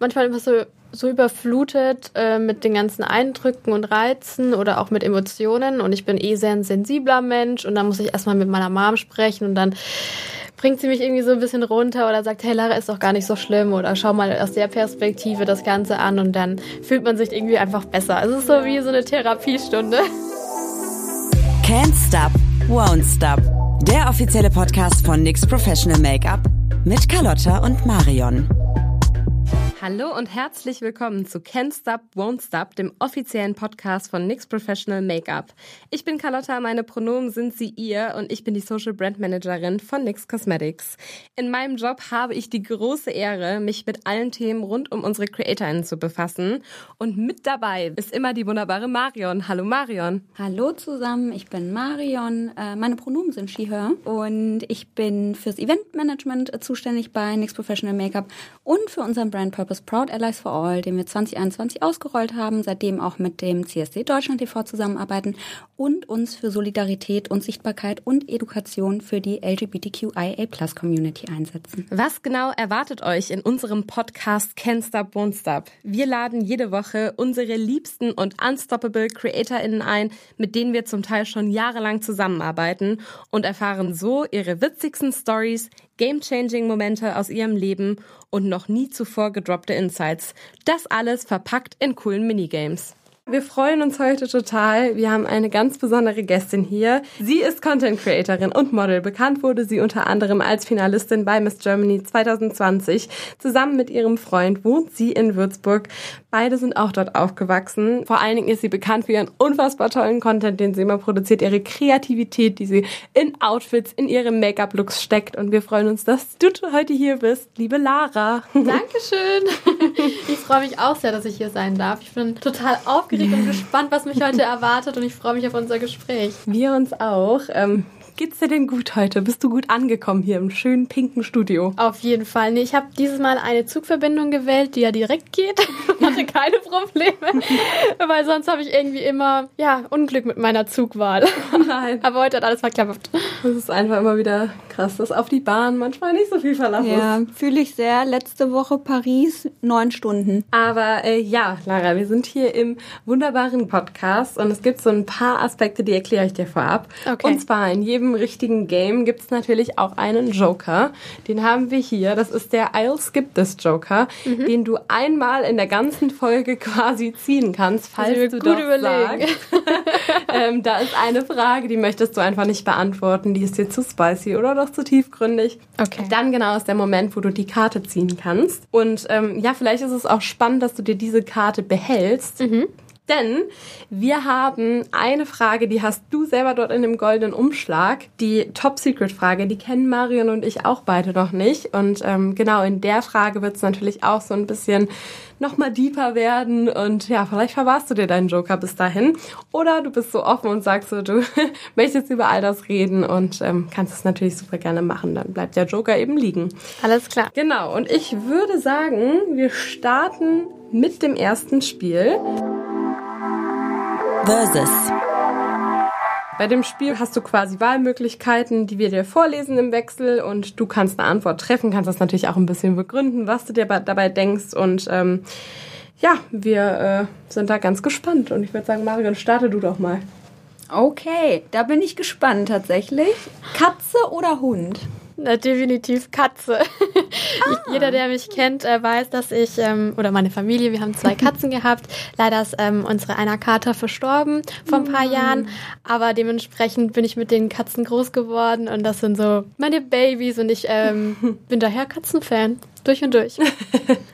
manchmal immer so, so überflutet äh, mit den ganzen Eindrücken und Reizen oder auch mit Emotionen. Und ich bin eh sehr ein sensibler Mensch und dann muss ich erstmal mit meiner Mom sprechen und dann bringt sie mich irgendwie so ein bisschen runter oder sagt, hey Lara, ist doch gar nicht so schlimm oder schau mal aus der Perspektive das Ganze an und dann fühlt man sich irgendwie einfach besser. Es ist so wie so eine Therapiestunde. Can't Stop, Won't Stop. Der offizielle Podcast von NYX Professional Make-up mit Carlotta und Marion. Hallo und herzlich willkommen zu Can't Stop, Won't Stop, dem offiziellen Podcast von NYX Professional Makeup. Ich bin Carlotta, meine Pronomen sind sie ihr und ich bin die Social Brand Managerin von NYX Cosmetics. In meinem Job habe ich die große Ehre, mich mit allen Themen rund um unsere CreatorInnen zu befassen. Und mit dabei ist immer die wunderbare Marion. Hallo Marion. Hallo zusammen, ich bin Marion. Äh, meine Pronomen sind she, her und ich bin fürs Eventmanagement zuständig bei NYX Professional Makeup und für unseren Brand Purpose Purpose Proud Allies for All, den wir 2021 ausgerollt haben, seitdem auch mit dem CSD Deutschland TV zusammenarbeiten und uns für Solidarität und Sichtbarkeit und Education für die LGBTQIA Plus Community einsetzen. Was genau erwartet euch in unserem Podcast Can't Stop, Won't Stop? Wir laden jede Woche unsere liebsten und unstoppable CreatorInnen ein, mit denen wir zum Teil schon jahrelang zusammenarbeiten und erfahren so ihre witzigsten Stories, game-changing Momente aus ihrem Leben und noch nie zuvor gedroppte Insights. Das alles verpackt in coolen Minigames. Wir freuen uns heute total. Wir haben eine ganz besondere Gästin hier. Sie ist Content Creatorin und Model. Bekannt wurde sie unter anderem als Finalistin bei Miss Germany 2020. Zusammen mit ihrem Freund wohnt sie in Würzburg. Beide sind auch dort aufgewachsen. Vor allen Dingen ist sie bekannt für ihren unfassbar tollen Content, den sie immer produziert, ihre Kreativität, die sie in Outfits, in ihre Make-up-Looks steckt. Und wir freuen uns, dass du heute hier bist, liebe Lara. Dankeschön. Ich freue mich auch sehr, dass ich hier sein darf. Ich bin total aufgeregt aufgeregt und gespannt, was mich heute erwartet und ich freue mich auf unser Gespräch. Wir uns auch. Ähm, geht's dir denn gut heute? Bist du gut angekommen hier im schönen pinken Studio? Auf jeden Fall. Nee, ich habe dieses Mal eine Zugverbindung gewählt, die ja direkt geht. hatte keine Probleme, weil sonst habe ich irgendwie immer ja Unglück mit meiner Zugwahl. Nein. Aber heute hat alles verklappt. Das ist einfach immer wieder krass, dass auf die Bahn manchmal nicht so viel Verlass ja, ist. Ja, fühle ich sehr. Letzte Woche Paris, neun Stunden. Aber äh, ja, Lara, wir sind hier im wunderbaren Podcast und es gibt so ein paar Aspekte, die erkläre ich dir vorab. Okay. Und zwar in jedem richtigen Game gibt es natürlich auch einen Joker. Den haben wir hier. Das ist der I'll Skip This Joker, mhm. den du einmal in der ganzen Folge quasi ziehen kannst, falls du gut das überlegen. sagst. ähm, da ist eine Frage, die möchtest du einfach nicht beantworten. Die ist dir zu spicy oder doch zu tiefgründig. Okay. Dann genau ist der Moment, wo du die Karte ziehen kannst. Und ähm, ja, vielleicht ist es auch spannend, dass du dir diese Karte behältst. Mhm. Denn wir haben eine Frage, die hast du selber dort in dem goldenen Umschlag. Die Top-Secret-Frage, die kennen Marion und ich auch beide noch nicht. Und ähm, genau in der Frage wird es natürlich auch so ein bisschen nochmal deeper werden. Und ja, vielleicht verwahrst du dir deinen Joker bis dahin. Oder du bist so offen und sagst so, du möchtest über all das reden und ähm, kannst es natürlich super gerne machen. Dann bleibt der Joker eben liegen. Alles klar. Genau. Und ich würde sagen, wir starten mit dem ersten Spiel. Versus. Bei dem Spiel hast du quasi Wahlmöglichkeiten, die wir dir vorlesen im Wechsel und du kannst eine Antwort treffen, kannst das natürlich auch ein bisschen begründen, was du dir dabei denkst und ähm, ja, wir äh, sind da ganz gespannt und ich würde sagen, Marion, starte du doch mal. Okay, da bin ich gespannt tatsächlich. Katze oder Hund? Na, definitiv Katze. Ah. Jeder, der mich kennt, äh, weiß, dass ich, ähm, oder meine Familie, wir haben zwei Katzen gehabt. Leider ist ähm, unsere einer Kater verstorben vor ein paar mm. Jahren. Aber dementsprechend bin ich mit den Katzen groß geworden und das sind so meine Babys und ich ähm, bin daher Katzenfan. Durch und durch.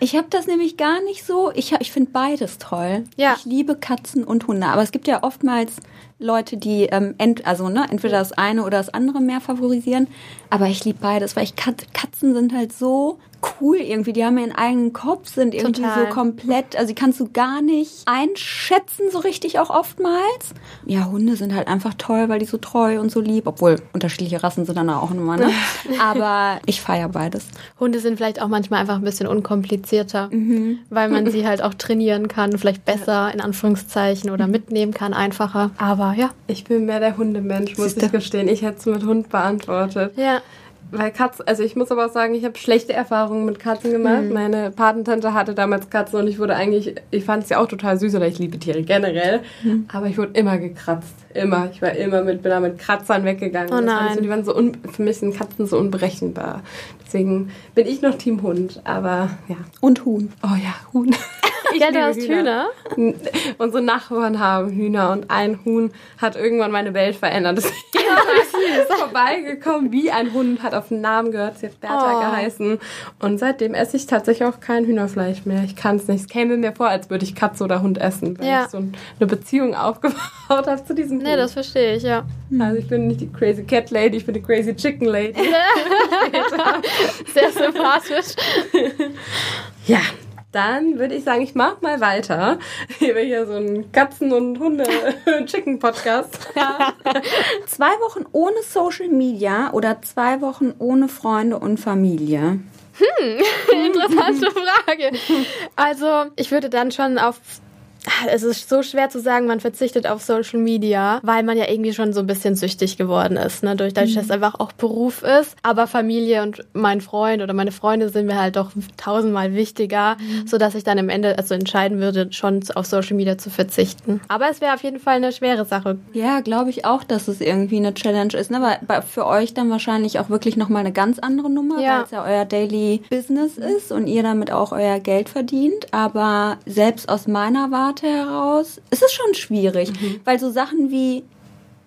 ich habe das nämlich gar nicht so. Ich, ich finde beides toll. Ja. Ich liebe Katzen und Hunde. Aber es gibt ja oftmals Leute, die ähm, ent, also ne, entweder das eine oder das andere mehr favorisieren. Aber ich liebe beides, weil ich Kat Katzen sind halt so cool irgendwie. Die haben ihren eigenen Kopf, sind irgendwie Total. so komplett, also die kannst du gar nicht einschätzen, so richtig auch oftmals. Ja, Hunde sind halt einfach toll, weil die so treu und so lieb, obwohl unterschiedliche Rassen sind dann auch immer, ne? Aber ich feiere beides. Hunde sind vielleicht auch manchmal einfach ein bisschen unkomplizierter, mhm. weil man sie halt auch trainieren kann, vielleicht besser in Anführungszeichen oder mitnehmen kann, einfacher. Aber ja. Ich bin mehr der Hundemensch, muss Siehste? ich gestehen. Ich hätte es mit Hund beantwortet. Ja. weil Katzen, also ich muss aber auch sagen, ich habe schlechte Erfahrungen mit Katzen gemacht. Mhm. Meine Patentante hatte damals Katzen und ich wurde eigentlich, ich fand sie auch total süß oder ich liebe Tiere generell, mhm. aber ich wurde immer gekratzt. Immer. Ich war immer mit, bin da mit Kratzern weggegangen. Oh nein. So, die waren so un, für mich sind Katzen so unberechenbar. Deswegen bin ich noch Team Hund, aber ja. Und Huhn. Oh ja, Huhn. Ich ja, du hast Hühner. Hühner. Unsere Nachbarn haben Hühner und ein Huhn hat irgendwann meine Welt verändert. Ist ja, vorbeigekommen wie ein Hund, hat auf den Namen gehört, sie hat Bertha oh. geheißen. Und seitdem esse ich tatsächlich auch kein Hühnerfleisch mehr. Ich kann es nicht. Es käme mir vor, als würde ich Katze oder Hund essen, weil ja. ich so eine Beziehung aufgebaut habe zu diesem Nee, das verstehe ich, ja. Also ich bin nicht die Crazy Cat Lady, ich bin die Crazy Chicken Lady. Sehr sympathisch. ja, dann würde ich sagen, ich mache mal weiter. Hier wäre hier so ein Katzen- und Hunde-Chicken-Podcast. Ja. zwei Wochen ohne Social Media oder zwei Wochen ohne Freunde und Familie? Hm, interessante Frage. Also, ich würde dann schon auf es ist so schwer zu sagen, man verzichtet auf Social Media, weil man ja irgendwie schon so ein bisschen süchtig geworden ist, ne? Durch, dadurch, mhm. dass es einfach auch Beruf ist. Aber Familie und mein Freund oder meine Freunde sind mir halt doch tausendmal wichtiger, mhm. so ich dann am Ende also entscheiden würde, schon auf Social Media zu verzichten. Aber es wäre auf jeden Fall eine schwere Sache. Ja, glaube ich auch, dass es irgendwie eine Challenge ist, ne? Weil für euch dann wahrscheinlich auch wirklich nochmal eine ganz andere Nummer, ja. weil es ja euer Daily Business ist und ihr damit auch euer Geld verdient. Aber selbst aus meiner Warte Warte heraus, es ist schon schwierig, mhm. weil so Sachen wie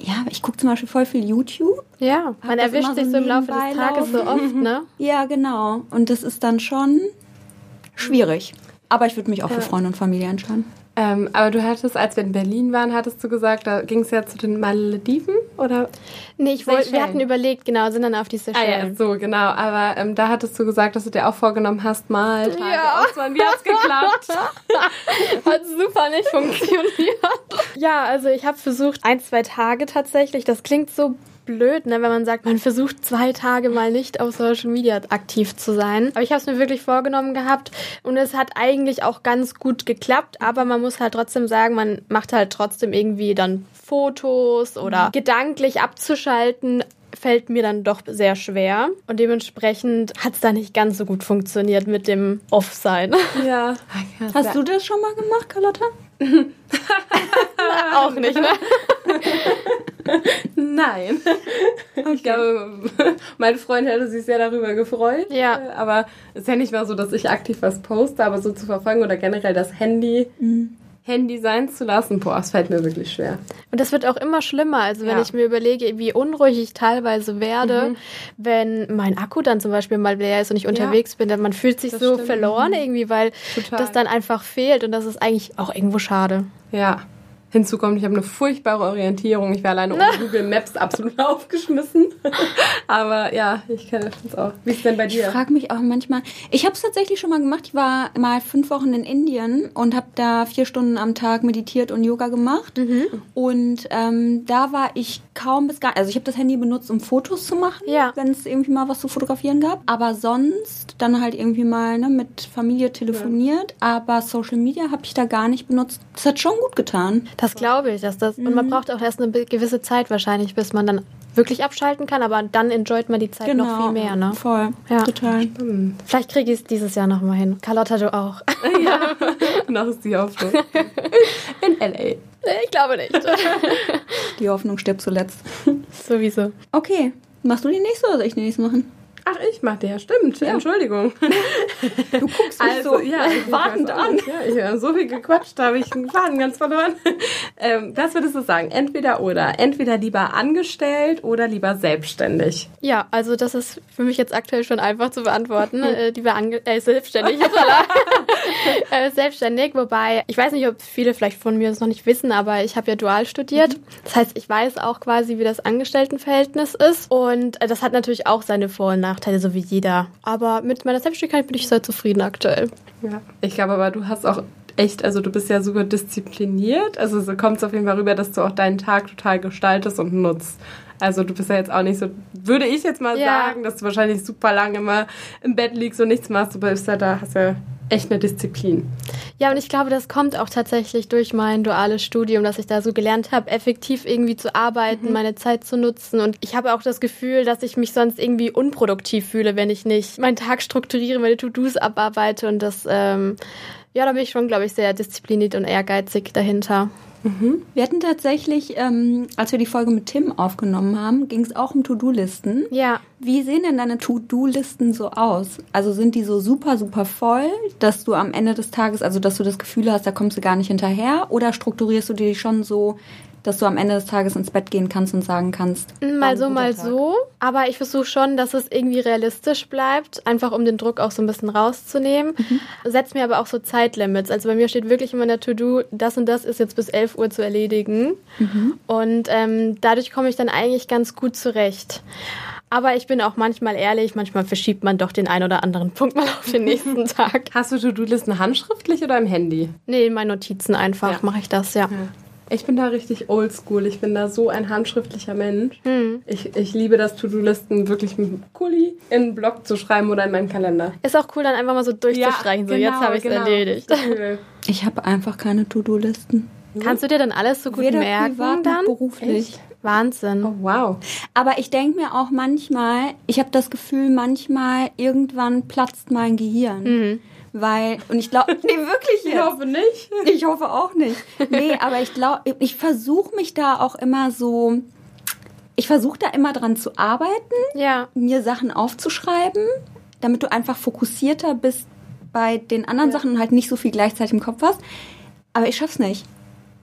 ja, ich gucke zum Beispiel voll viel YouTube. Ja, man erwischt sich so im Laufe des Tages so oft, ne? Ja, genau. Und das ist dann schon schwierig. Aber ich würde mich auch ja. für Freunde und Familie entscheiden. Ähm, aber du hattest, als wir in Berlin waren, hattest du gesagt, da ging es ja zu den Malediven, oder? Nee, ich wollte, wir hatten überlegt, genau, sind dann auf die Seychellen. Ah ja, so, genau. Aber ähm, da hattest du gesagt, dass du dir auch vorgenommen hast, mal Tage ja. auszuwandern. Wie hat's geklappt? Hat super nicht funktioniert. Ja, also ich habe versucht, ein, zwei Tage tatsächlich. Das klingt so blöd, ne, wenn man sagt, man versucht zwei Tage mal nicht auf Social Media aktiv zu sein. Aber ich habe es mir wirklich vorgenommen gehabt und es hat eigentlich auch ganz gut geklappt, aber man muss halt trotzdem sagen, man macht halt trotzdem irgendwie dann Fotos oder mhm. gedanklich abzuschalten fällt mir dann doch sehr schwer. Und dementsprechend hat es da nicht ganz so gut funktioniert mit dem Off-Sein. Ja. Hast du das schon mal gemacht, Carlotta? auch nicht, ne? Nein. Okay. Ich glaube, mein Freund hätte sich sehr darüber gefreut. Ja. Aber es ist ja nicht mal so, dass ich aktiv was poste, aber so zu verfolgen oder generell das Handy. Mhm. Handy sein zu lassen, boah, es fällt mir wirklich schwer. Und das wird auch immer schlimmer. Also wenn ja. ich mir überlege, wie unruhig ich teilweise werde, mhm. wenn mein Akku dann zum Beispiel mal leer ist und ich unterwegs ja. bin, dann man fühlt sich das so stimmt. verloren irgendwie, weil Total. das dann einfach fehlt und das ist eigentlich auch irgendwo schade. Ja. Hinzu kommt, ich habe eine furchtbare Orientierung. Ich wäre alleine ohne Google Maps absolut aufgeschmissen. Aber ja, ich kenne das auch. Wie ist es denn bei dir? Ich frage mich auch manchmal. Ich habe es tatsächlich schon mal gemacht. Ich war mal fünf Wochen in Indien und habe da vier Stunden am Tag meditiert und Yoga gemacht. Mhm. Und ähm, da war ich kaum bis gar. Also ich habe das Handy benutzt, um Fotos zu machen, ja. wenn es irgendwie mal was zu fotografieren gab. Aber sonst dann halt irgendwie mal ne, mit Familie telefoniert. Ja. Aber Social Media habe ich da gar nicht benutzt. Das hat schon gut getan. Das glaube ich, dass das. Mhm. Und man mhm. braucht auch erst eine gewisse Zeit wahrscheinlich, bis man dann wirklich abschalten kann, aber dann enjoyt man die Zeit genau. noch viel mehr, ne? Voll. Ja. Total. Stimmt. Vielleicht kriege ich es dieses Jahr nochmal hin. Carlotta, du auch. ja. noch ist die Hoffnung. In L.A. Ich glaube nicht. Die Hoffnung stirbt zuletzt. Sowieso. Okay. Machst du die nächste oder soll ich die nächste machen? Ach, ich mach der, stimmt. Ja. Entschuldigung. Du guckst mich also, so ja, wartend an. Ja, ich habe so viel gequatscht, da habe ich den Faden ganz verloren. Ähm, was würdest du sagen? Entweder oder. Entweder lieber angestellt oder lieber selbstständig? Ja, also das ist für mich jetzt aktuell schon einfach zu beantworten. äh, lieber ange äh, selbstständig. äh, selbstständig, wobei ich weiß nicht, ob viele vielleicht von mir das noch nicht wissen, aber ich habe ja dual studiert. Mhm. Das heißt, ich weiß auch quasi, wie das Angestelltenverhältnis ist. Und äh, das hat natürlich auch seine Vor- und Nachteile. Nachteile, so wie jeder. Aber mit meiner Selbstständigkeit bin ich sehr zufrieden aktuell. Ja, ich glaube aber, du hast auch echt, also du bist ja super diszipliniert. Also so kommt es auf jeden Fall rüber, dass du auch deinen Tag total gestaltest und nutzt. Also du bist ja jetzt auch nicht so, würde ich jetzt mal ja. sagen, dass du wahrscheinlich super lange immer im Bett liegst und nichts machst. Du bist ja da, hast ja echt eine Disziplin. Ja, und ich glaube, das kommt auch tatsächlich durch mein duales Studium, dass ich da so gelernt habe, effektiv irgendwie zu arbeiten, mhm. meine Zeit zu nutzen. Und ich habe auch das Gefühl, dass ich mich sonst irgendwie unproduktiv fühle, wenn ich nicht meinen Tag strukturiere, meine To-Dos abarbeite. Und das, ähm, ja, da bin ich schon, glaube ich, sehr diszipliniert und ehrgeizig dahinter. Mhm. Wir hatten tatsächlich, ähm, als wir die Folge mit Tim aufgenommen haben, ging es auch um To-Do-Listen. Ja. Wie sehen denn deine To-Do-Listen so aus? Also sind die so super, super voll, dass du am Ende des Tages, also dass du das Gefühl hast, da kommst du gar nicht hinterher? Oder strukturierst du die schon so, dass du am Ende des Tages ins Bett gehen kannst und sagen kannst. Mal so, mal Tag. so. Aber ich versuche schon, dass es irgendwie realistisch bleibt, einfach um den Druck auch so ein bisschen rauszunehmen. Mhm. Setz mir aber auch so Zeitlimits. Also bei mir steht wirklich immer in der To-Do, das und das ist jetzt bis 11 Uhr zu erledigen. Mhm. Und ähm, dadurch komme ich dann eigentlich ganz gut zurecht. Aber ich bin auch manchmal ehrlich, manchmal verschiebt man doch den einen oder anderen Punkt mal auf den nächsten Tag. Hast du To-Do-Listen handschriftlich oder im Handy? Nee, in meinen Notizen einfach ja. mache ich das, ja. ja. Ich bin da richtig oldschool. Ich bin da so ein handschriftlicher Mensch. Mhm. Ich, ich liebe das, To-Do-Listen wirklich mit einem Kuli in einen Blog zu schreiben oder in meinen Kalender. Ist auch cool, dann einfach mal so durchzustreichen. Ja, so, jetzt genau, habe ich es genau. erledigt. Ich habe einfach keine To-Do-Listen. Kannst du dir dann alles so gut Weder merken privat dann? beruflich. Echt? Wahnsinn. Oh, wow. Aber ich denke mir auch manchmal, ich habe das Gefühl, manchmal irgendwann platzt mein Gehirn. Mhm. Weil, und ich glaube, nee, wirklich jetzt. Ich hoffe nicht. Ich hoffe auch nicht. Nee, aber ich glaube, ich versuche mich da auch immer so, ich versuche da immer dran zu arbeiten, ja. mir Sachen aufzuschreiben, damit du einfach fokussierter bist bei den anderen ja. Sachen und halt nicht so viel gleichzeitig im Kopf hast. Aber ich schaff's nicht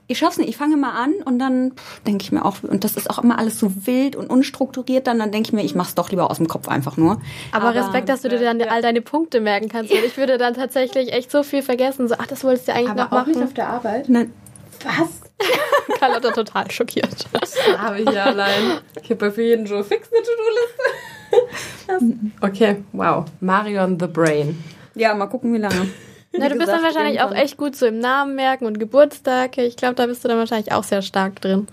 ich schaff's nicht. Ich fange mal an und dann denke ich mir auch, und das ist auch immer alles so wild und unstrukturiert, dann, dann denke ich mir, ich mach's doch lieber aus dem Kopf einfach nur. Aber, Aber Respekt, dass du dir dann ja. all deine Punkte merken kannst. Ja. Ich würde dann tatsächlich echt so viel vergessen. So, ach, das wolltest du eigentlich Aber noch machen. Aber auch nicht auf der Arbeit? Nein. Was? Carlotta total schockiert. Das habe ich ja allein. Ich habe für jeden Joe fix eine To-Do-Liste. okay, wow. Marion the Brain. Ja, mal gucken, wie lange. Na, du bist dann wahrscheinlich auch echt gut so im Namen merken und Geburtstage. Ich glaube, da bist du dann wahrscheinlich auch sehr stark drin.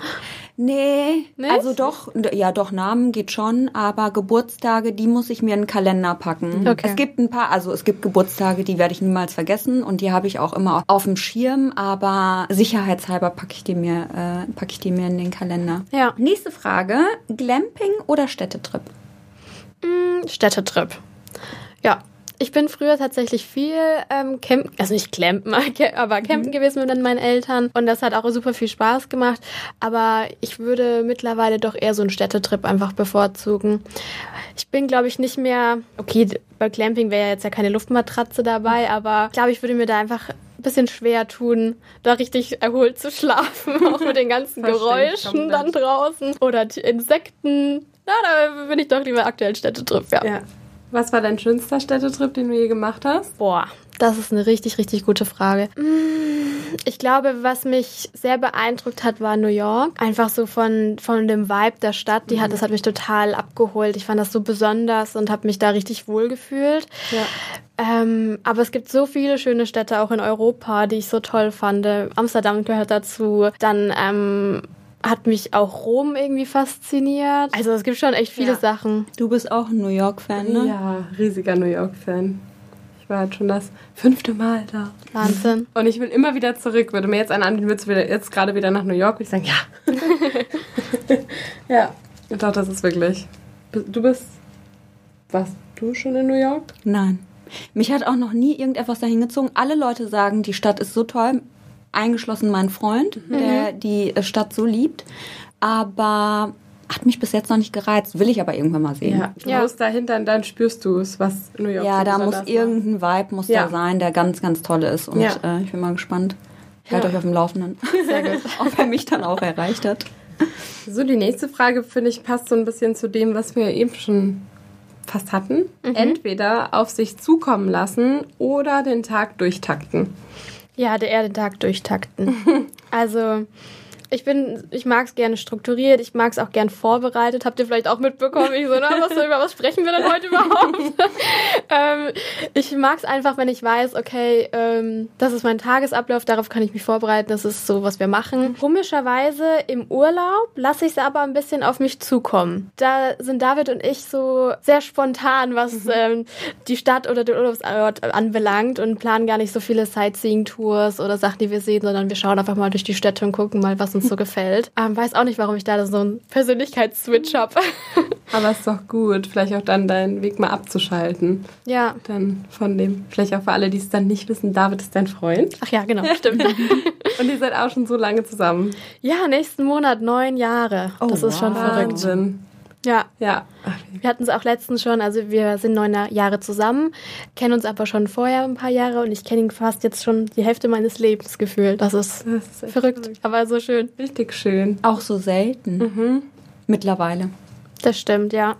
Nee, Nicht? also doch, ja doch, Namen geht schon, aber Geburtstage, die muss ich mir in den Kalender packen. Okay. Es gibt ein paar, also es gibt Geburtstage, die werde ich niemals vergessen und die habe ich auch immer auf dem Schirm, aber sicherheitshalber packe ich die mir, äh, packe ich die mir in den Kalender. Ja. Nächste Frage, Glamping oder Städtetrip? Mm, Städtetrip. Ja, ich bin früher tatsächlich viel ähm, campen, also nicht campen, aber campen mhm. gewesen mit meinen Eltern und das hat auch super viel Spaß gemacht. Aber ich würde mittlerweile doch eher so einen Städtetrip einfach bevorzugen. Ich bin, glaube ich, nicht mehr, okay, bei Camping wäre ja jetzt ja keine Luftmatratze dabei, aber ich glaube, ich würde mir da einfach ein bisschen schwer tun, da richtig erholt zu schlafen, auch mit den ganzen Geräuschen dann draußen oder Insekten. Na, da bin ich doch lieber aktuell Städtetrip, ja. ja. Was war dein schönster Städtetrip, den du je gemacht hast? Boah, das ist eine richtig, richtig gute Frage. Mm, ich glaube, was mich sehr beeindruckt hat, war New York. Einfach so von, von dem Vibe der Stadt. Die hat, das hat mich total abgeholt. Ich fand das so besonders und habe mich da richtig wohl gefühlt. Ja. Ähm, aber es gibt so viele schöne Städte auch in Europa, die ich so toll fand. Amsterdam gehört dazu. Dann ähm, hat mich auch Rom irgendwie fasziniert. Also es gibt schon echt viele ja. Sachen. Du bist auch ein New York-Fan, ne? Ja, riesiger New York-Fan. Ich war halt schon das fünfte Mal da. Wahnsinn. Und ich will immer wieder zurück. Würde mir jetzt einer anbieten, würdest du jetzt gerade wieder nach New York? Würde ich sagen, ja. ja, doch, das ist wirklich. Du bist. Warst du schon in New York? Nein. Mich hat auch noch nie irgendetwas dahin gezogen. Alle Leute sagen, die Stadt ist so toll eingeschlossen mein Freund, mhm. der die Stadt so liebt. Aber hat mich bis jetzt noch nicht gereizt, will ich aber irgendwann mal sehen. Ja, du ja. musst dahinter und dann spürst du es, was New York Ja, da muss irgendein Vibe muss ja. da sein, der ganz, ganz toll ist. Und ja. äh, ich bin mal gespannt. Ich halte euch auf dem Laufenden. Sehr gut. Ob er mich dann auch erreicht hat. So, die nächste Frage, finde ich, passt so ein bisschen zu dem, was wir eben schon fast hatten. Mhm. Entweder auf sich zukommen lassen oder den Tag durchtakten. Ja, der eher den Tag durchtakten. also ich bin, ich mag es gerne strukturiert, ich mag es auch gern vorbereitet. Habt ihr vielleicht auch mitbekommen? Ich so, na, was, über was sprechen wir denn heute überhaupt? ähm, ich mag es einfach, wenn ich weiß, okay, ähm, das ist mein Tagesablauf, darauf kann ich mich vorbereiten, das ist so, was wir machen. Komischerweise im Urlaub lasse ich es aber ein bisschen auf mich zukommen. Da sind David und ich so sehr spontan, was mhm. ähm, die Stadt oder den Urlaubsort anbelangt und planen gar nicht so viele Sightseeing-Tours oder Sachen, die wir sehen, sondern wir schauen einfach mal durch die Städte und gucken mal, was uns so gefällt. Ähm, weiß auch nicht, warum ich da so einen Persönlichkeitsswitch habe. Aber ist doch gut, vielleicht auch dann deinen Weg mal abzuschalten. Ja. Dann von dem, vielleicht auch für alle, die es dann nicht wissen, David ist dein Freund. Ach ja, genau, stimmt. und ihr seid auch schon so lange zusammen. Ja, nächsten Monat neun Jahre. Oh, das ist wow. schon verrückt. Wahnsinn. Ja. Ja. Wir hatten es auch letztens schon, also wir sind neun Jahre zusammen, kennen uns aber schon vorher ein paar Jahre und ich kenne ihn fast jetzt schon die Hälfte meines Lebens gefühlt. Das ist, das ist verrückt, verrückt, aber so schön. Richtig schön. Auch so selten. Mhm. Mittlerweile. Das stimmt, ja.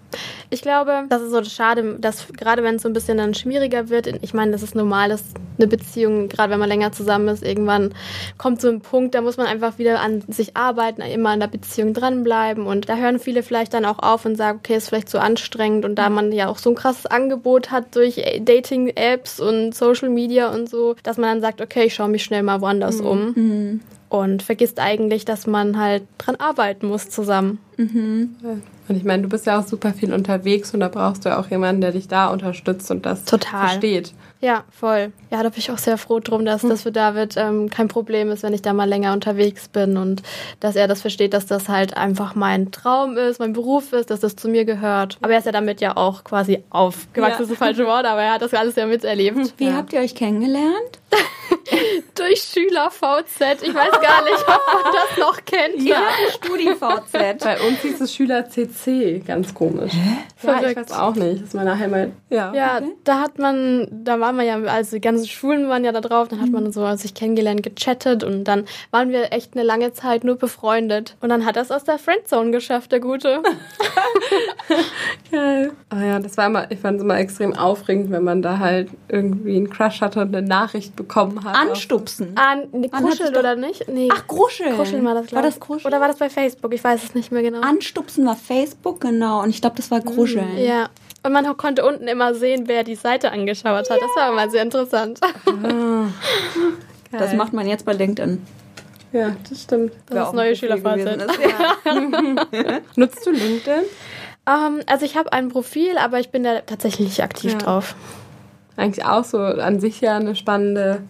Ich glaube, das ist so schade, dass gerade wenn es so ein bisschen dann schwieriger wird, ich meine, das ist normal, dass eine Beziehung, gerade wenn man länger zusammen ist, irgendwann kommt so ein Punkt, da muss man einfach wieder an sich arbeiten, immer an der Beziehung dranbleiben und da hören viele vielleicht dann auch auf und sagen, okay, ist vielleicht zu anstrengend und da man ja auch so ein krasses Angebot hat durch Dating-Apps und Social Media und so, dass man dann sagt, okay, ich schaue mich schnell mal woanders mhm. um. Mhm und vergisst eigentlich, dass man halt dran arbeiten muss zusammen. Mhm. Und ich meine, du bist ja auch super viel unterwegs und da brauchst du ja auch jemanden, der dich da unterstützt und das Total. versteht. Ja, voll. Ja, da bin ich auch sehr froh drum, dass das für David ähm, kein Problem ist, wenn ich da mal länger unterwegs bin und dass er das versteht, dass das halt einfach mein Traum ist, mein Beruf ist, dass das zu mir gehört. Aber er ist ja damit ja auch quasi aufgewachsen, ja. ist das falsche Wort, aber er hat das alles ja miterlebt. Wie ja. habt ihr euch kennengelernt? Durch Schüler VZ. Ich weiß gar nicht, ob man das noch kennt. Ja, Studi VZ. Bei uns hieß es Schüler CC. Ganz komisch. Hä? Ja, ich weiß auch nicht. Das ist meine Heimat. Ja, ja okay. da hat man, da waren wir ja, also die ganzen Schulen waren ja da drauf, dann hat man so sich kennengelernt, gechattet und dann waren wir echt eine lange Zeit nur befreundet. Und dann hat er es aus der Friendzone geschafft, der Gute. Geil. Ah ja, das war immer, ich fand es immer extrem aufregend, wenn man da halt irgendwie einen Crush hatte und eine Nachricht bekommen hat. Anstupsen. An, ne, Kuscheln oder nicht? Nee. Ach, Kuscheln. Kuscheln war das, War das Kuscheln? Oder war das bei Facebook? Ich weiß es nicht mehr genau. Anstupsen war Facebook, genau. Und ich glaube, das war Kuscheln. Ja. Und man konnte unten immer sehen, wer die Seite angeschaut hat. Ja. Das war immer sehr interessant. Ah. das macht man jetzt bei LinkedIn. Ja, das stimmt. Das, ist neue Schülerfreizeit. Ja. Nutzt du LinkedIn? Um, ähm, also ich habe ein Profil, aber ich bin da tatsächlich nicht aktiv ja. drauf. Eigentlich auch so an sich ja eine spannende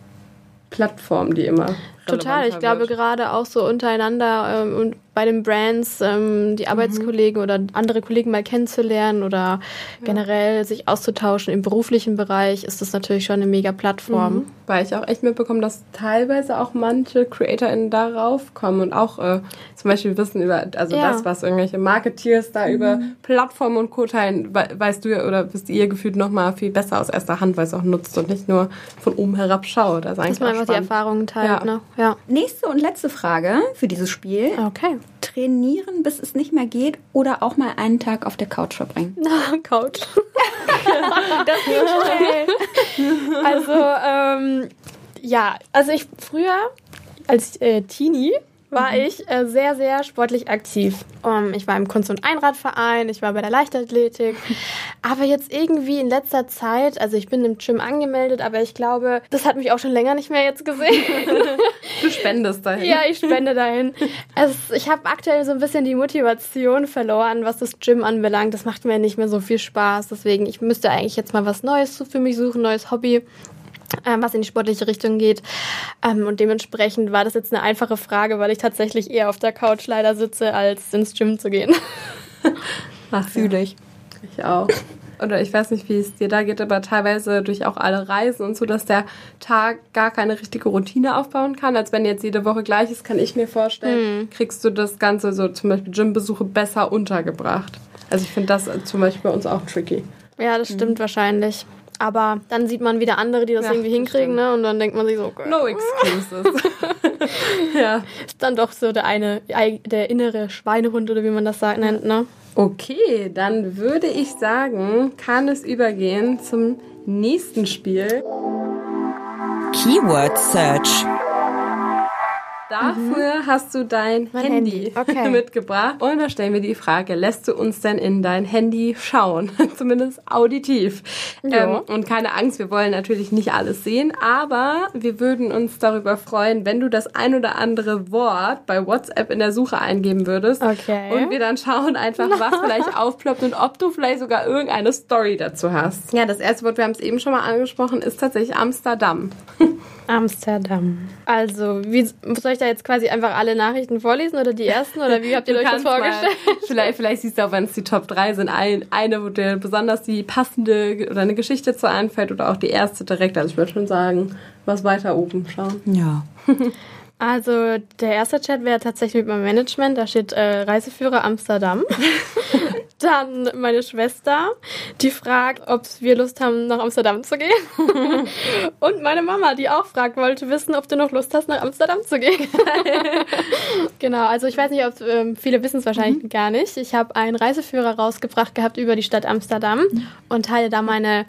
Plattform, die immer. Total, ich glaube gerade auch so untereinander ähm, und bei den Brands ähm, die mhm. Arbeitskollegen mhm. oder andere Kollegen mal kennenzulernen oder ja. generell sich auszutauschen im beruflichen Bereich, ist das natürlich schon eine mega Plattform. Mhm. Weil ich auch echt mitbekomme, dass teilweise auch manche CreatorInnen darauf kommen und auch äh, zum Beispiel wissen über, also ja. das, was irgendwelche Marketeers da mhm. über Plattformen und Co. teilen, weißt du oder wisst ihr gefühlt nochmal viel besser aus erster Hand, weil es auch nutzt und nicht nur von oben herab schaut. Das ist Dass man einfach die Erfahrungen teilt, ja. ne? Ja. Nächste und letzte Frage für dieses Spiel. Okay. Trainieren, bis es nicht mehr geht oder auch mal einen Tag auf der Couch verbringen? Na, Couch. das geht schnell. Also, ähm, ja, also ich früher als äh, Teenie war mhm. ich äh, sehr, sehr sportlich aktiv. Um, ich war im Kunst- und Einradverein, ich war bei der Leichtathletik. aber jetzt irgendwie in letzter Zeit, also ich bin im Gym angemeldet, aber ich glaube, das hat mich auch schon länger nicht mehr jetzt gesehen. du spendest dahin. Ja, ich spende dahin. Es, ich habe aktuell so ein bisschen die Motivation verloren, was das Gym anbelangt. Das macht mir nicht mehr so viel Spaß. Deswegen, ich müsste eigentlich jetzt mal was Neues für mich suchen, neues Hobby ähm, was in die sportliche Richtung geht. Ähm, und dementsprechend war das jetzt eine einfache Frage, weil ich tatsächlich eher auf der Couch leider sitze, als ins Gym zu gehen. Ach, fühle ich. Ich auch. Oder ich weiß nicht, wie es dir da geht, aber teilweise durch auch alle Reisen und so, dass der Tag gar keine richtige Routine aufbauen kann. Als wenn jetzt jede Woche gleich ist, kann ich mir vorstellen, mhm. kriegst du das Ganze so zum Beispiel Gymbesuche besser untergebracht. Also ich finde das zum Beispiel bei uns auch tricky. Ja, das stimmt mhm. wahrscheinlich. Aber dann sieht man wieder andere, die das ja, irgendwie hinkriegen, ne? Und dann denkt man sich so, okay. no excuses. ja. Ist dann doch so der eine, der innere Schweinehund oder wie man das sagt, nennt, ne? Okay, dann würde ich sagen, kann es übergehen zum nächsten Spiel. Keyword Search. Dafür mhm. hast du dein mein Handy, Handy. Okay. mitgebracht. Und da stellen wir die Frage, lässt du uns denn in dein Handy schauen? Zumindest auditiv. Ähm, und keine Angst, wir wollen natürlich nicht alles sehen, aber wir würden uns darüber freuen, wenn du das ein oder andere Wort bei WhatsApp in der Suche eingeben würdest. Okay. Und wir dann schauen einfach, was vielleicht aufploppt und ob du vielleicht sogar irgendeine Story dazu hast. Ja, das erste Wort, wir haben es eben schon mal angesprochen, ist tatsächlich Amsterdam. Amsterdam. Also, wie soll ich da jetzt quasi einfach alle Nachrichten vorlesen oder die ersten oder wie habt ihr euch das vorgestellt? vielleicht, vielleicht siehst du auch, wenn es die Top 3 sind, ein, eine, wo dir besonders die passende oder eine Geschichte zu einfällt oder auch die erste direkt. Also ich würde schon sagen, was weiter oben schauen. Ja. Also der erste Chat wäre tatsächlich mit meinem Management. Da steht äh, Reiseführer Amsterdam. Dann meine Schwester, die fragt, ob wir Lust haben, nach Amsterdam zu gehen. Und meine Mama, die auch fragt, wollte wissen, ob du noch Lust hast, nach Amsterdam zu gehen. genau, also ich weiß nicht, ob ähm, viele wissen es wahrscheinlich mhm. gar nicht. Ich habe einen Reiseführer rausgebracht gehabt über die Stadt Amsterdam mhm. und teile da meine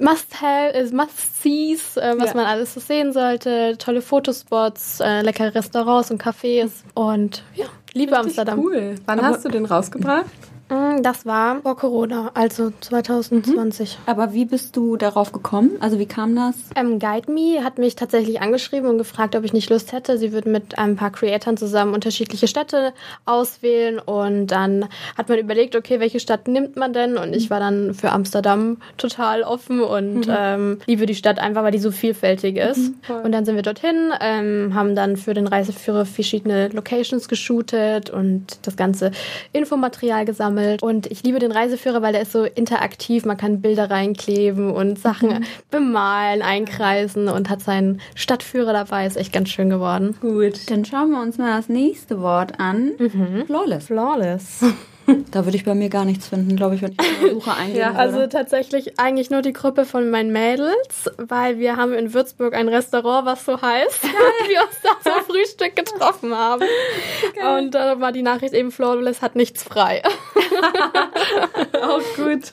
Must-have, äh, Must-sees, äh, was ja. man alles so sehen sollte. Tolle Fotospots, äh, leckere Restaurants und Cafés und ja, liebe Richtig Amsterdam. Cool. Wann Aber hast du den rausgebracht? Mm, das war vor Corona, also 2020. Mhm. Aber wie bist du darauf gekommen? Also wie kam das? Ähm, Guide Me hat mich tatsächlich angeschrieben und gefragt, ob ich nicht Lust hätte. Sie würden mit ein paar Creatoren zusammen unterschiedliche Städte auswählen und dann hat man überlegt, okay, welche Stadt nimmt man denn? Und ich war dann für Amsterdam total offen und mhm. ähm, liebe die Stadt einfach, weil die so vielfältig ist. Mhm, und dann sind wir dorthin, ähm, haben dann für den Reiseführer verschiedene Locations geshootet und das ganze Infomaterial gesammelt gesammelt. Und ich liebe den Reiseführer, weil der ist so interaktiv. Man kann Bilder reinkleben und Sachen mhm. bemalen, einkreisen und hat seinen Stadtführer dabei. Ist echt ganz schön geworden. Gut. Dann schauen wir uns mal das nächste Wort an. Mhm. Flawless. Flawless. Da würde ich bei mir gar nichts finden, glaube ich, wenn ich eine Suche eingebe. ja, also tatsächlich eigentlich nur die Gruppe von meinen Mädels, weil wir haben in Würzburg ein Restaurant, was so heißt, wir uns da zum Frühstück getroffen haben. Geil. Und da war die Nachricht eben, Flawless hat nichts frei. auch gut.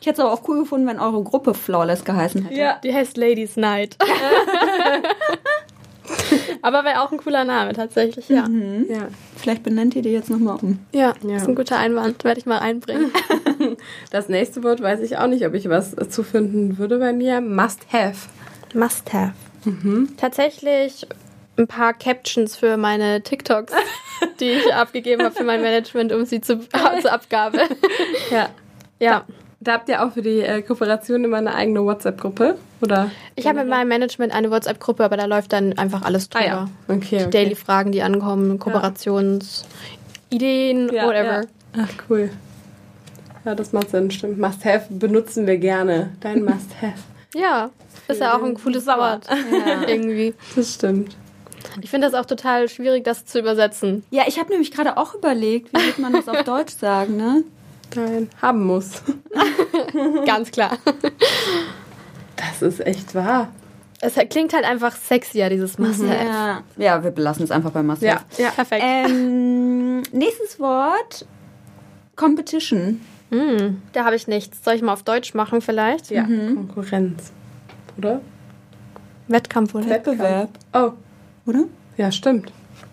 Ich hätte es aber auch cool gefunden, wenn eure Gruppe Flawless geheißen hätte. Ja, die heißt Ladies Night. Aber wäre auch ein cooler Name tatsächlich, ja. Mhm. ja. Vielleicht benennt ihr die jetzt nochmal um. Ja, ja, das ist ein guter Einwand, werde ich mal einbringen. das nächste Wort weiß ich auch nicht, ob ich was zu finden würde bei mir. Must have. Must have. Mhm. Tatsächlich ein paar Captions für meine TikToks, die ich abgegeben habe für mein Management, um sie zu, zur Abgabe. Ja. Ja. Da habt ihr auch für die äh, Kooperation immer eine eigene WhatsApp-Gruppe, oder? Ich habe mit meinem Management eine WhatsApp-Gruppe, aber da läuft dann einfach alles drüber. Ah, ja. okay, okay. Daily-Fragen, die ankommen, Kooperationsideen, ja, whatever. Ja. Ach, cool. Ja, das macht Sinn, stimmt. Must-have benutzen wir gerne. Dein Must-have. ja, ist ja auch ein cooles Wort. Ja. Irgendwie. Das stimmt. Ich finde das auch total schwierig, das zu übersetzen. Ja, ich habe nämlich gerade auch überlegt, wie wird man das auf Deutsch sagen, ne? Nein, haben muss. Ganz klar. Das ist echt wahr. Es klingt halt einfach sexier, dieses Must mhm. ja. ja, wir belassen es einfach bei Must ja, ja, perfekt. Ähm, nächstes Wort: Competition. Mm, da habe ich nichts. Soll ich mal auf Deutsch machen vielleicht? Ja, mhm. Konkurrenz. Oder? Wettkampf, oder? Wettbewerb. Oh. Oder? Ja, stimmt.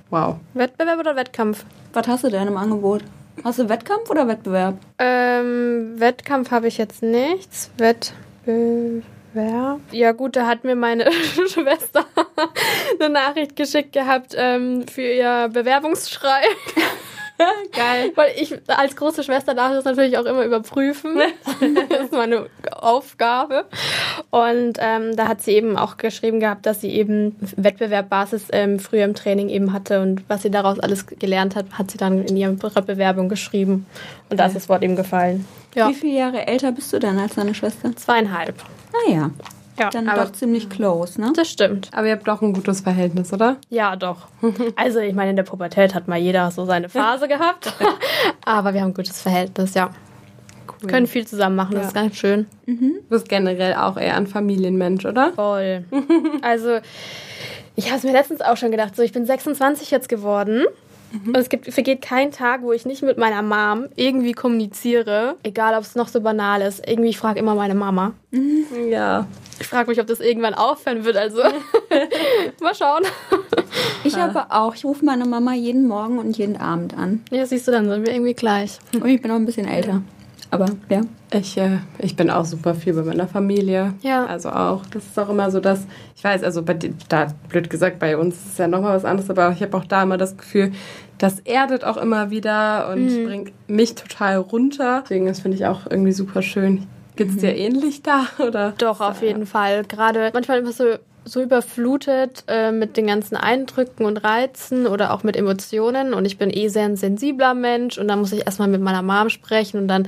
Wow. Wettbewerb oder Wettkampf? Was hast du denn im Angebot? Hast du Wettkampf oder Wettbewerb? Ähm, Wettkampf habe ich jetzt nichts. Wettbewerb. Ja gut, da hat mir meine Schwester eine Nachricht geschickt gehabt ähm, für ihr Bewerbungsschrei. Geil. Weil ich als große Schwester darf das natürlich auch immer überprüfen. das ist meine Aufgabe. Und ähm, da hat sie eben auch geschrieben gehabt, dass sie eben Wettbewerbbasis ähm, früher im Training eben hatte und was sie daraus alles gelernt hat, hat sie dann in ihrer Bewerbung geschrieben. Und da ist das Wort eben gefallen. Ja. Wie viele Jahre älter bist du denn als deine Schwester? Zweieinhalb. Ah ja. Ja, dann aber, doch ziemlich close, ne? Das stimmt. Aber ihr habt doch ein gutes Verhältnis, oder? Ja, doch. also ich meine, in der Pubertät hat mal jeder so seine Phase gehabt. aber wir haben ein gutes Verhältnis, ja. Cool. Können viel zusammen machen, ja. das ist ganz schön. Mhm. Du bist generell auch eher ein Familienmensch, oder? Voll. also ich habe es mir letztens auch schon gedacht, so ich bin 26 jetzt geworden Mhm. Und es gibt, vergeht kein Tag, wo ich nicht mit meiner Mom irgendwie kommuniziere, egal ob es noch so banal ist. Irgendwie, ich frage immer meine Mama. Mhm. Ja. Ich frage mich, ob das irgendwann aufhören wird. Also, mal schauen. Ich Ich aber auch. Ich rufe meine Mama jeden Morgen und jeden Abend an. Ja, siehst du, dann sind wir irgendwie gleich. Und ich bin auch ein bisschen älter. Aber ja. Ich, äh, ich bin auch super viel bei meiner Familie. Ja. Also auch, das ist auch immer so, dass, ich weiß, also bei da, blöd gesagt, bei uns ist ja nochmal was anderes, aber ich habe auch da immer das Gefühl, das erdet auch immer wieder und mhm. bringt mich total runter. Deswegen, das finde ich auch irgendwie super schön. Geht es mhm. dir ähnlich da? Oder? Doch, auf jeden Fall. Gerade manchmal immer so so überflutet äh, mit den ganzen Eindrücken und Reizen oder auch mit Emotionen und ich bin eh sehr ein sensibler Mensch und dann muss ich erstmal mit meiner Mom sprechen und dann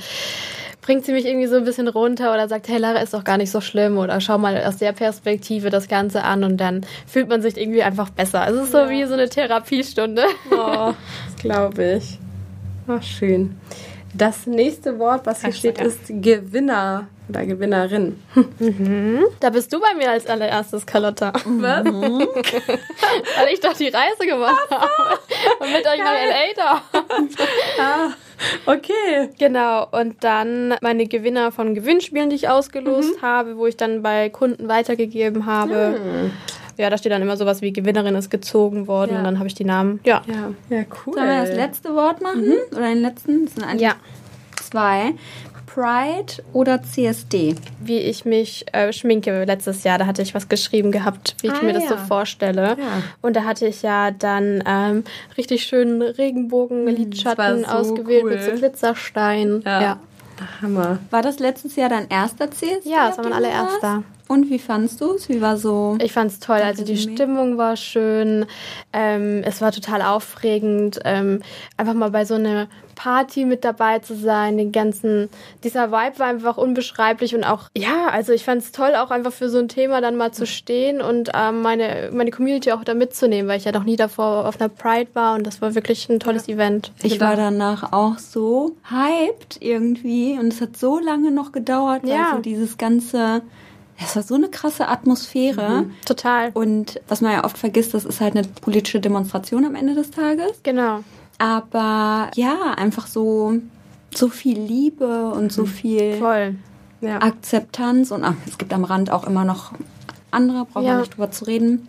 bringt sie mich irgendwie so ein bisschen runter oder sagt, hey Lara, ist doch gar nicht so schlimm oder schau mal aus der Perspektive das Ganze an und dann fühlt man sich irgendwie einfach besser. Also es ist so wie so eine Therapiestunde. Oh, das glaube ich. Ach, schön. Das nächste Wort, was hier steht, ist Gewinner oder Gewinnerin. Mhm. Da bist du bei mir als allererstes, Carlotta. Was? Mhm. Weil ich doch die Reise gemacht habe und mit euch nach L.A. da. ah, okay. Genau, und dann meine Gewinner von Gewinnspielen, die ich ausgelost mhm. habe, wo ich dann bei Kunden weitergegeben habe. Mhm. Ja, da steht dann immer sowas wie Gewinnerin ist gezogen worden ja. und dann habe ich die Namen. Ja. ja. Ja, cool. Sollen wir das letzte Wort machen? Mhm. Oder den letzten? Das sind eigentlich ja. zwei. Pride oder CSD? Wie ich mich äh, schminke letztes Jahr, da hatte ich was geschrieben gehabt, wie ich ah, mir das so vorstelle. Ja. Und da hatte ich ja dann ähm, richtig schönen Regenbogen-Lidschatten so ausgewählt cool. mit so Glitzerstein. Ja. ja. Hammer. War das letztes Jahr dein erster CSD? Ja, das war mein allererster. Und wie fandst du es? Wie war so? Ich fand es toll. Also die Stimmung war schön. Ähm, es war total aufregend, ähm, einfach mal bei so einer Party mit dabei zu sein. Den ganzen, dieser Vibe war einfach unbeschreiblich und auch, ja, also ich fand es toll, auch einfach für so ein Thema dann mal zu stehen und ähm, meine, meine Community auch da mitzunehmen, weil ich ja noch nie davor auf einer Pride war und das war wirklich ein tolles ja. Event. Ich war danach auch so hyped irgendwie und es hat so lange noch gedauert, weil ja. so dieses ganze es war so eine krasse Atmosphäre. Mhm. Total. Und was man ja oft vergisst, das ist halt eine politische Demonstration am Ende des Tages. Genau. Aber ja, einfach so, so viel Liebe und so viel Voll. Ja. Akzeptanz. Und ach, es gibt am Rand auch immer noch andere, brauchen wir nicht drüber zu reden.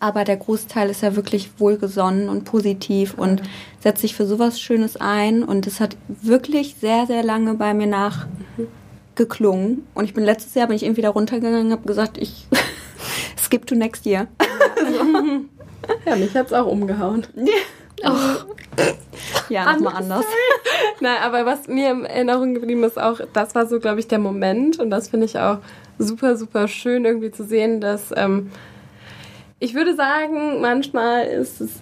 Aber der Großteil ist ja wirklich wohlgesonnen und positiv und setzt sich für sowas Schönes ein. Und es hat wirklich sehr, sehr lange bei mir nach geklungen. Und ich bin letztes Jahr bin ich irgendwie da runtergegangen und habe gesagt, ich skip to next year. ja, mich hat es auch umgehauen. Oh. Ja, nochmal anders. Nein, aber was mir in Erinnerung geblieben ist, auch, das war so, glaube ich, der Moment. Und das finde ich auch super, super schön irgendwie zu sehen, dass ähm, ich würde sagen, manchmal ist es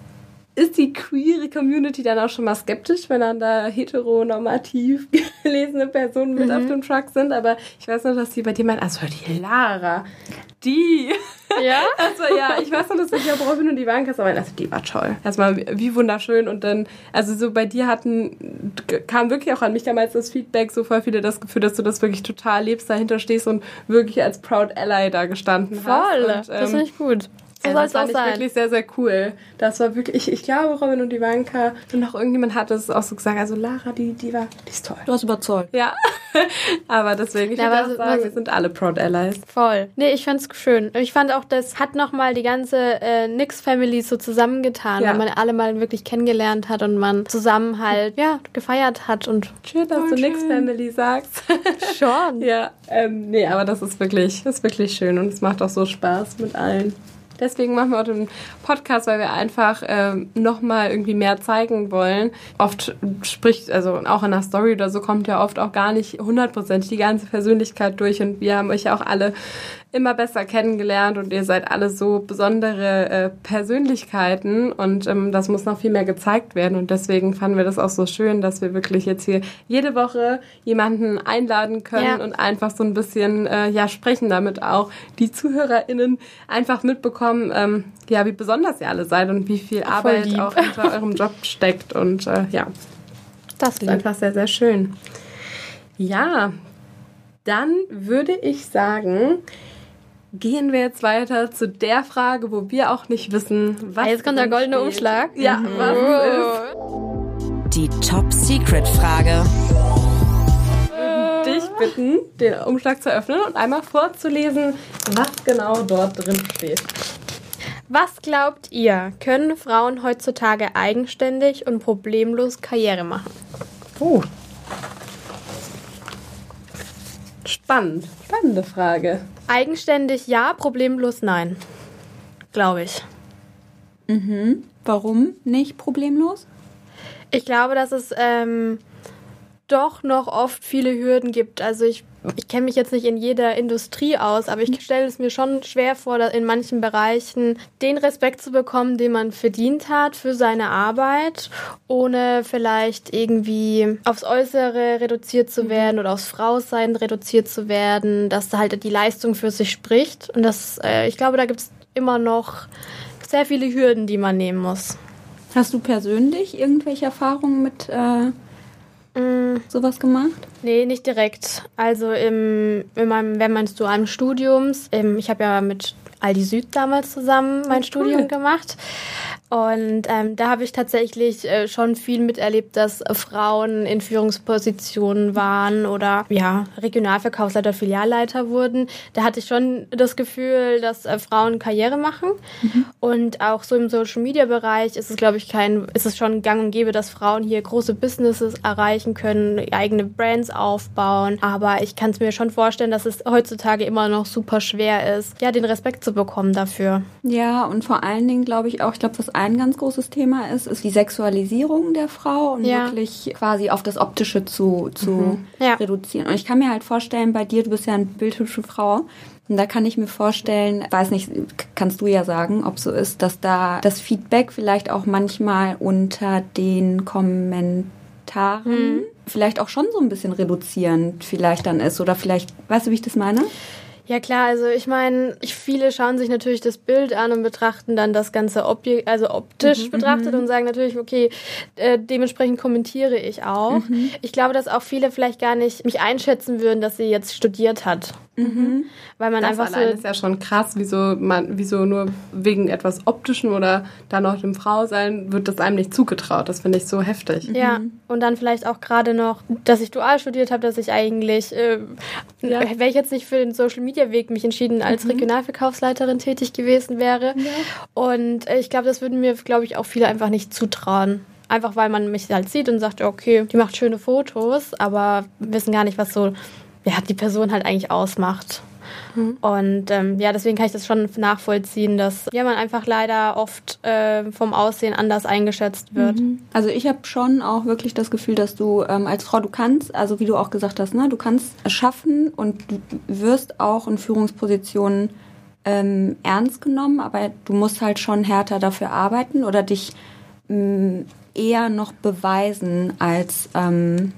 ist die queere Community dann auch schon mal skeptisch, wenn dann da heteronormativ gelesene Personen mit mhm. auf dem Truck sind. Aber ich weiß noch, dass die bei dir meinen, also die Lara, die. Ja? Also ja, ich weiß noch, dass ich ja Robin und die waren aber also die war toll. Erstmal wie wunderschön und dann, also so bei dir hatten, kam wirklich auch an mich damals das Feedback, so voll viele das Gefühl, dass du das wirklich total lebst, dahinter stehst und wirklich als Proud Ally da gestanden voll. hast. Voll, das ähm, finde ich gut. So soll es auch sein. wirklich sehr, sehr cool. Das war wirklich, ich, ich glaube, Robin und Ivanka und noch irgendjemand hat es auch so gesagt. Also Lara, die, die war, die ist toll. Du hast überzeugt. Ja. aber deswegen, ich ja, würde auch sagen, wir sind alle Proud Allies. Voll. Nee, ich fand's schön. Ich fand auch, das hat nochmal die ganze äh, Nix-Family so zusammengetan, ja. weil man alle mal wirklich kennengelernt hat und man zusammen halt, ja, gefeiert hat und. Schön, dass du Nix-Family sagst. Schon. ja. Ähm, nee, aber das ist wirklich, das ist wirklich schön und es macht auch so Spaß mit allen. Deswegen machen wir auch den Podcast, weil wir einfach ähm, nochmal irgendwie mehr zeigen wollen. Oft spricht, also auch in der Story oder so kommt ja oft auch gar nicht hundertprozentig die ganze Persönlichkeit durch und wir haben euch ja auch alle immer besser kennengelernt und ihr seid alle so besondere äh, Persönlichkeiten und ähm, das muss noch viel mehr gezeigt werden und deswegen fanden wir das auch so schön, dass wir wirklich jetzt hier jede Woche jemanden einladen können ja. und einfach so ein bisschen äh, ja sprechen, damit auch die ZuhörerInnen einfach mitbekommen, ähm, ja, wie besonders ihr alle seid und wie viel Arbeit auch hinter eurem Job steckt und äh, ja, das ist einfach sehr, sehr schön. Ja, dann würde ich sagen, gehen wir jetzt weiter zu der Frage, wo wir auch nicht wissen, was. Jetzt kommt der goldene steht. Umschlag. Ja, mhm. was ist. Die Top Secret Frage. Dich bitten, den Umschlag zu öffnen und einmal vorzulesen, was genau dort drin steht. Was glaubt ihr, können Frauen heutzutage eigenständig und problemlos Karriere machen? Oh. Spannend. Spannende Frage. Eigenständig ja, problemlos nein. Glaube ich. Mhm. Warum nicht problemlos? Ich glaube, dass es ähm, doch noch oft viele Hürden gibt. Also ich, ich kenne mich jetzt nicht in jeder Industrie aus, aber ich stelle es mir schon schwer vor, in manchen Bereichen den Respekt zu bekommen, den man verdient hat für seine Arbeit, ohne vielleicht irgendwie aufs Äußere reduziert zu werden oder aufs Frausein reduziert zu werden, dass da halt die Leistung für sich spricht. Und das, äh, ich glaube, da gibt es immer noch sehr viele Hürden, die man nehmen muss. Hast du persönlich irgendwelche Erfahrungen mit äh, mm. sowas gemacht? Nee, nicht direkt. Also im, in meinem, während meines dualen Studiums, im, ich habe ja mit Aldi Süd damals zusammen mein cool. Studium gemacht. Und ähm, da habe ich tatsächlich äh, schon viel miterlebt, dass äh, Frauen in Führungspositionen waren oder ja, Regionalverkaufsleiter, Filialleiter wurden. Da hatte ich schon das Gefühl, dass äh, Frauen Karriere machen. Mhm. Und auch so im Social Media Bereich ist es, glaube ich, kein, ist es schon gang und gäbe, dass Frauen hier große Businesses erreichen können, eigene Brands aufbauen. Aber ich kann es mir schon vorstellen, dass es heutzutage immer noch super schwer ist, ja, den Respekt zu bekommen dafür. Ja, und vor allen Dingen glaube ich auch, ich glaube, was ein ganz großes Thema ist, ist die Sexualisierung der Frau und ja. wirklich quasi auf das Optische zu, zu mhm. ja. reduzieren. Und ich kann mir halt vorstellen, bei dir, du bist ja eine bildhübsche Frau, und da kann ich mir vorstellen, weiß nicht, kannst du ja sagen, ob so ist, dass da das Feedback vielleicht auch manchmal unter den Kommentaren mhm. vielleicht auch schon so ein bisschen reduzierend vielleicht dann ist. Oder vielleicht, weißt du, wie ich das meine? Ja klar, also ich meine, viele schauen sich natürlich das Bild an und betrachten dann das Ganze Objekt, also optisch mhm, betrachtet mhm. und sagen natürlich, okay, äh, dementsprechend kommentiere ich auch. Mhm. Ich glaube, dass auch viele vielleicht gar nicht mich einschätzen würden, dass sie jetzt studiert hat. Mhm. Weil man das einfach so. ist ja schon krass, wieso man, wieso nur wegen etwas Optischen oder dann noch dem Frausein wird das einem nicht zugetraut. Das finde ich so heftig. Ja, mhm. und dann vielleicht auch gerade noch, dass ich dual studiert habe, dass ich eigentlich, äh, ja. wäre ich jetzt nicht für den Social Media Weg mich entschieden, als mhm. Regionalverkaufsleiterin tätig gewesen wäre. Ja. Und äh, ich glaube, das würden mir, glaube ich, auch viele einfach nicht zutrauen. Einfach weil man mich halt sieht und sagt, okay, die macht schöne Fotos, aber wissen gar nicht, was so ja, die Person halt eigentlich ausmacht. Mhm. Und ähm, ja, deswegen kann ich das schon nachvollziehen, dass ja, man einfach leider oft äh, vom Aussehen anders eingeschätzt wird. Mhm. Also ich habe schon auch wirklich das Gefühl, dass du ähm, als Frau, du kannst, also wie du auch gesagt hast, ne, du kannst schaffen und du wirst auch in Führungspositionen ähm, ernst genommen, aber du musst halt schon härter dafür arbeiten oder dich mh, eher noch beweisen als ähm,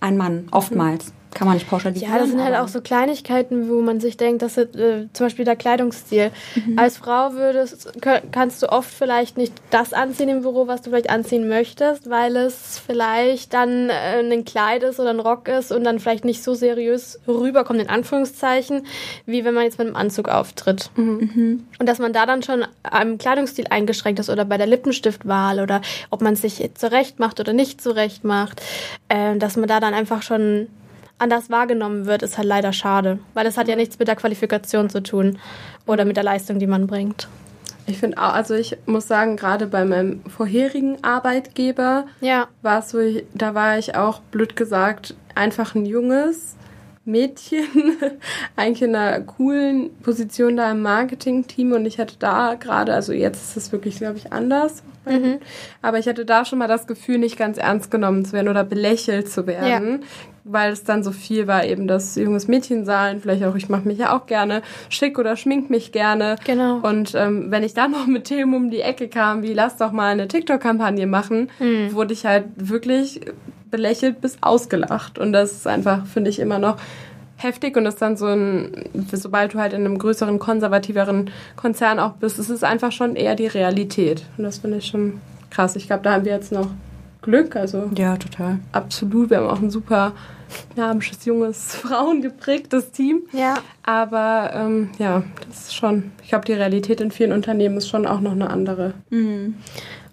ein Mann, oftmals kann man nicht pauschalisieren. Ja, das sind halt auch so Kleinigkeiten, wo man sich denkt, dass äh, zum Beispiel der Kleidungsstil. Mhm. Als Frau würdest, kannst du oft vielleicht nicht das anziehen im Büro, was du vielleicht anziehen möchtest, weil es vielleicht dann äh, ein Kleid ist oder ein Rock ist und dann vielleicht nicht so seriös rüberkommt, in Anführungszeichen, wie wenn man jetzt mit einem Anzug auftritt. Mhm. Und dass man da dann schon am Kleidungsstil eingeschränkt ist oder bei der Lippenstiftwahl oder ob man sich zurecht macht oder nicht zurecht macht, äh, dass man da dann einfach schon anders wahrgenommen wird, ist halt leider schade. Weil das hat ja nichts mit der Qualifikation zu tun oder mit der Leistung, die man bringt. Ich finde auch, also ich muss sagen, gerade bei meinem vorherigen Arbeitgeber ja. war es so, da war ich auch blöd gesagt einfach ein junges Mädchen, eigentlich in einer coolen Position da im Marketing-Team und ich hatte da gerade, also jetzt ist es wirklich, glaube ich, anders. Mhm. Aber ich hatte da schon mal das Gefühl, nicht ganz ernst genommen zu werden oder belächelt zu werden. Ja weil es dann so viel war, eben das junges Mädchen sein, vielleicht auch, ich mache mich ja auch gerne schick oder schmink mich gerne. Genau. Und ähm, wenn ich dann noch mit Themen um die Ecke kam, wie lass doch mal eine TikTok-Kampagne machen, mhm. wurde ich halt wirklich belächelt bis ausgelacht. Und das ist einfach, finde ich, immer noch heftig und ist dann so ein, sobald du halt in einem größeren, konservativeren Konzern auch bist, ist es einfach schon eher die Realität. Und das finde ich schon krass. Ich glaube, da haben wir jetzt noch Glück. Also ja, total. Absolut. Wir haben auch ein super dynamisches, junges, frauengeprägtes Team. Ja. Aber ähm, ja, das ist schon, ich glaube, die Realität in vielen Unternehmen ist schon auch noch eine andere. Mhm.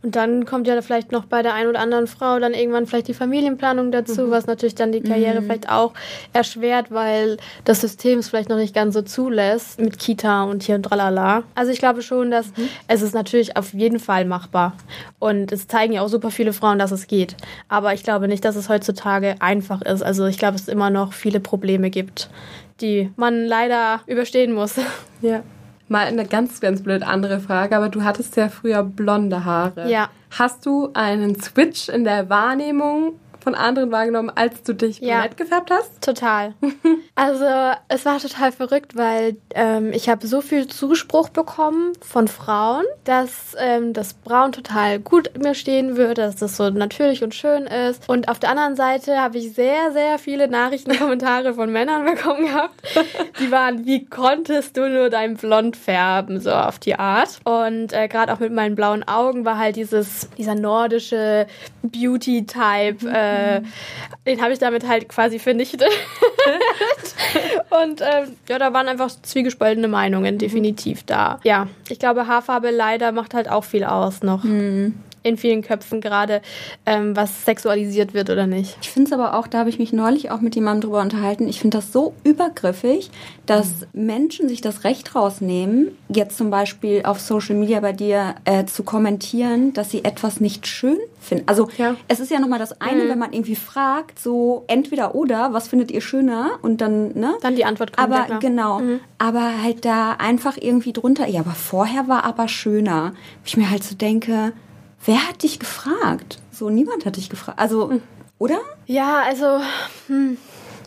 Und dann kommt ja vielleicht noch bei der einen oder anderen Frau dann irgendwann vielleicht die Familienplanung dazu, mhm. was natürlich dann die Karriere mhm. vielleicht auch erschwert, weil das System es vielleicht noch nicht ganz so zulässt mit Kita und hier und tralala. Also ich glaube schon, dass mhm. es ist natürlich auf jeden Fall machbar. Und es zeigen ja auch super viele Frauen, dass es geht. Aber ich glaube nicht, dass es heutzutage einfach ist. Also ich glaube, es immer noch viele Probleme gibt, die man leider überstehen muss. Ja. Mal eine ganz, ganz blöd andere Frage, aber du hattest ja früher blonde Haare. Ja. Hast du einen Switch in der Wahrnehmung von anderen wahrgenommen, als du dich ja. brunett gefärbt hast? Total. also es war total verrückt, weil ähm, ich habe so viel Zuspruch bekommen von Frauen, dass ähm, das Braun total gut mir stehen würde, dass das so natürlich und schön ist. Und auf der anderen Seite habe ich sehr, sehr viele Nachrichten, Kommentare von Männern bekommen gehabt. Die waren, wie konntest du nur dein Blond färben, so auf die Art. Und äh, gerade auch mit meinen blauen Augen war halt dieses, dieser nordische Beauty-Type. Äh, äh, den habe ich damit halt quasi vernichtet. und ähm, ja, da waren einfach zwiegespaltene Meinungen definitiv da. Ja, ich glaube, Haarfarbe leider macht halt auch viel aus noch. Mhm in vielen Köpfen gerade, ähm, was sexualisiert wird oder nicht. Ich finde es aber auch, da habe ich mich neulich auch mit jemandem drüber unterhalten, ich finde das so übergriffig, dass mhm. Menschen sich das Recht rausnehmen, jetzt zum Beispiel auf Social Media bei dir äh, zu kommentieren, dass sie etwas nicht schön finden. Also ja. es ist ja nochmal das eine, mhm. wenn man irgendwie fragt, so entweder oder, was findet ihr schöner? Und dann, ne? Dann die Antwort kommt. Aber ja, genau. Mhm. Aber halt da einfach irgendwie drunter, ja, aber vorher war aber schöner. Ich mir halt so denke, wer hat dich gefragt? So, niemand hat dich gefragt. Also, hm. oder? Ja, also, hm.